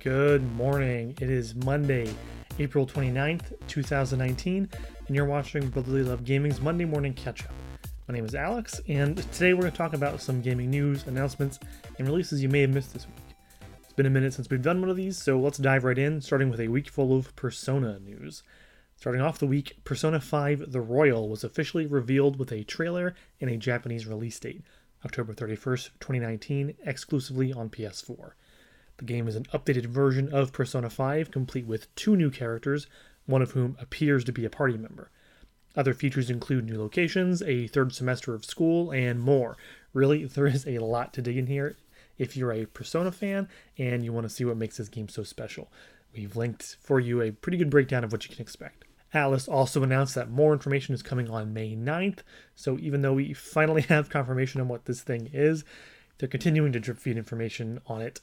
Good morning. It is Monday, April 29th, 2019, and you're watching Brotherly Love Gaming's Monday Morning Catch Up. My name is Alex, and today we're going to talk about some gaming news, announcements, and releases you may have missed this week. It's been a minute since we've done one of these, so let's dive right in, starting with a week full of Persona news. Starting off the week, Persona 5 The Royal was officially revealed with a trailer and a Japanese release date, October 31st, 2019, exclusively on PS4. The game is an updated version of Persona 5, complete with two new characters, one of whom appears to be a party member. Other features include new locations, a third semester of school, and more. Really, there is a lot to dig in here if you're a Persona fan and you want to see what makes this game so special. We've linked for you a pretty good breakdown of what you can expect. Atlus also announced that more information is coming on May 9th, so even though we finally have confirmation on what this thing is, they're continuing to drip feed information on it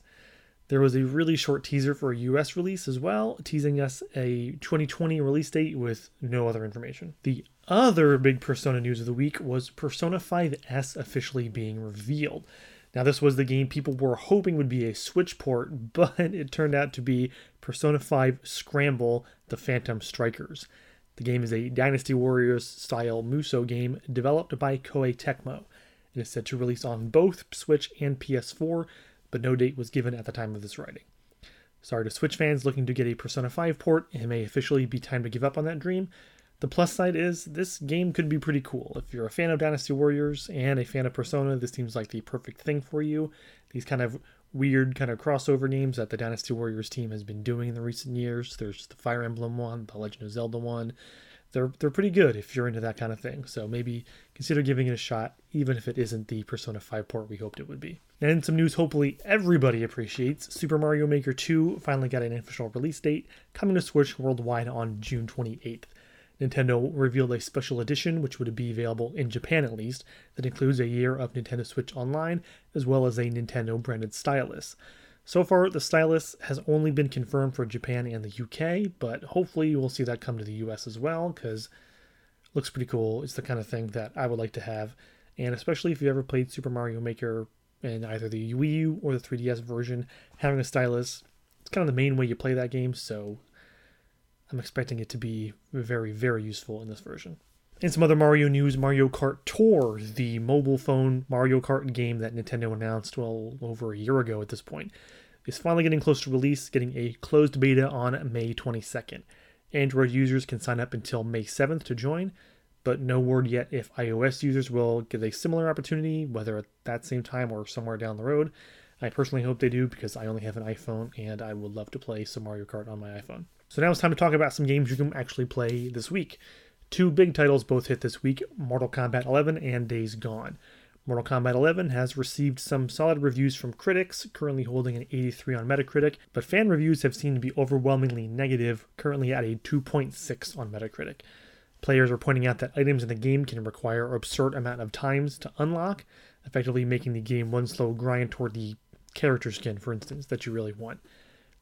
there was a really short teaser for a US release as well, teasing us a 2020 release date with no other information. The other big Persona news of the week was Persona 5S officially being revealed. Now, this was the game people were hoping would be a Switch port, but it turned out to be Persona 5 Scramble The Phantom Strikers. The game is a Dynasty Warriors style Musou game developed by Koei Tecmo. It is set to release on both Switch and PS4 but no date was given at the time of this writing. Sorry to Switch fans looking to get a Persona 5 port, it may officially be time to give up on that dream. The plus side is this game could be pretty cool. If you're a fan of Dynasty Warriors and a fan of Persona, this seems like the perfect thing for you. These kind of weird kind of crossover games that the Dynasty Warriors team has been doing in the recent years. There's the Fire Emblem one, the Legend of Zelda one, they're they're pretty good if you're into that kind of thing. So maybe consider giving it a shot, even if it isn't the Persona 5 port we hoped it would be. And some news hopefully everybody appreciates, Super Mario Maker 2 finally got an official release date, coming to Switch worldwide on June 28th. Nintendo revealed a special edition, which would be available in Japan at least, that includes a year of Nintendo Switch Online, as well as a Nintendo branded stylus. So far, the stylus has only been confirmed for Japan and the UK, but hopefully we'll see that come to the US as well because looks pretty cool. It's the kind of thing that I would like to have, and especially if you ever played Super Mario Maker in either the Wii U or the 3DS version, having a stylus, it's kind of the main way you play that game, so I'm expecting it to be very, very useful in this version. In some other Mario news, Mario Kart Tour, the mobile phone Mario Kart game that Nintendo announced well over a year ago at this point, is finally getting close to release, getting a closed beta on May 22nd. Android users can sign up until May 7th to join, but no word yet if iOS users will get a similar opportunity, whether at that same time or somewhere down the road. I personally hope they do because I only have an iPhone and I would love to play some Mario Kart on my iPhone. So now it's time to talk about some games you can actually play this week. Two big titles both hit this week Mortal Kombat 11 and Days Gone. Mortal Kombat 11 has received some solid reviews from critics, currently holding an 83 on Metacritic, but fan reviews have seemed to be overwhelmingly negative, currently at a 2.6 on Metacritic. Players are pointing out that items in the game can require absurd amount of times to unlock, effectively making the game one slow grind toward the character skin, for instance, that you really want.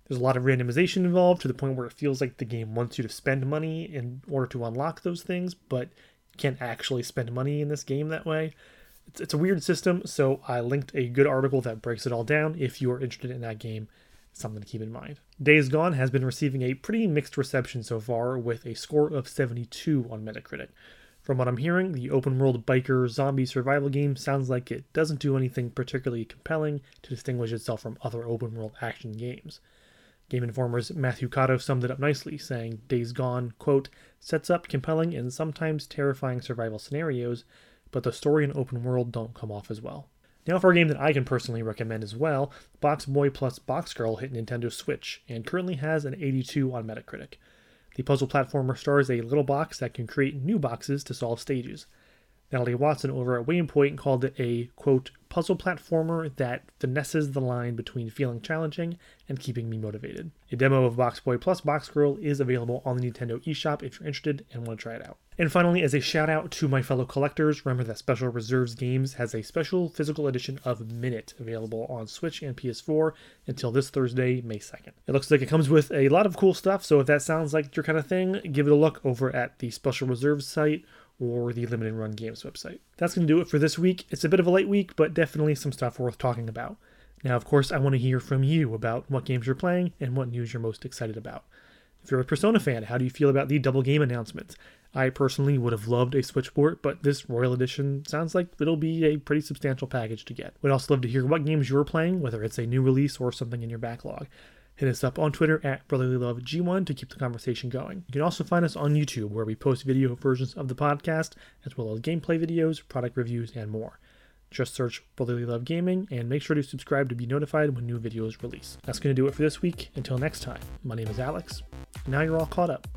There's a lot of randomization involved to the point where it feels like the game wants you to spend money in order to unlock those things, but can't actually spend money in this game that way. It's, it's a weird system, so I linked a good article that breaks it all down if you are interested in that game. Something to keep in mind. Days Gone has been receiving a pretty mixed reception so far, with a score of 72 on Metacritic. From what I'm hearing, the open world biker zombie survival game sounds like it doesn't do anything particularly compelling to distinguish itself from other open world action games. Game Informer's Matthew Kato summed it up nicely, saying Days Gone, quote, sets up compelling and sometimes terrifying survival scenarios, but the story and open world don't come off as well. Now for a game that I can personally recommend as well, Box Boy plus Box Girl hit Nintendo Switch and currently has an 82 on Metacritic. The puzzle platformer stars a little box that can create new boxes to solve stages. Natalie Watson over at Waypoint called it a, quote, puzzle platformer that finesses the line between feeling challenging and keeping me motivated. A demo of Box Boy plus Box Girl is available on the Nintendo eShop if you're interested and want to try it out. And finally, as a shout out to my fellow collectors, remember that Special Reserves Games has a special physical edition of Minit available on Switch and PS4 until this Thursday, May 2nd. It looks like it comes with a lot of cool stuff, so if that sounds like your kind of thing, give it a look over at the Special Reserves site or the Limited Run Games website. That's going to do it for this week. It's a bit of a late week, but definitely some stuff worth talking about. Now, of course, I want to hear from you about what games you're playing and what news you're most excited about. If you're a Persona fan, how do you feel about the double game announcements? I personally would have loved a Switch port, but this Royal Edition sounds like it'll be a pretty substantial package to get. We'd also love to hear what games you're playing, whether it's a new release or something in your backlog. Hit us up on Twitter at BrotherlyLoveG1 to keep the conversation going. You can also find us on YouTube, where we post video versions of the podcast, as well as gameplay videos, product reviews, and more. Just search Brotherly Love Gaming and make sure to subscribe to be notified when new videos release. That's going to do it for this week. Until next time, my name is Alex. Now you're all caught up.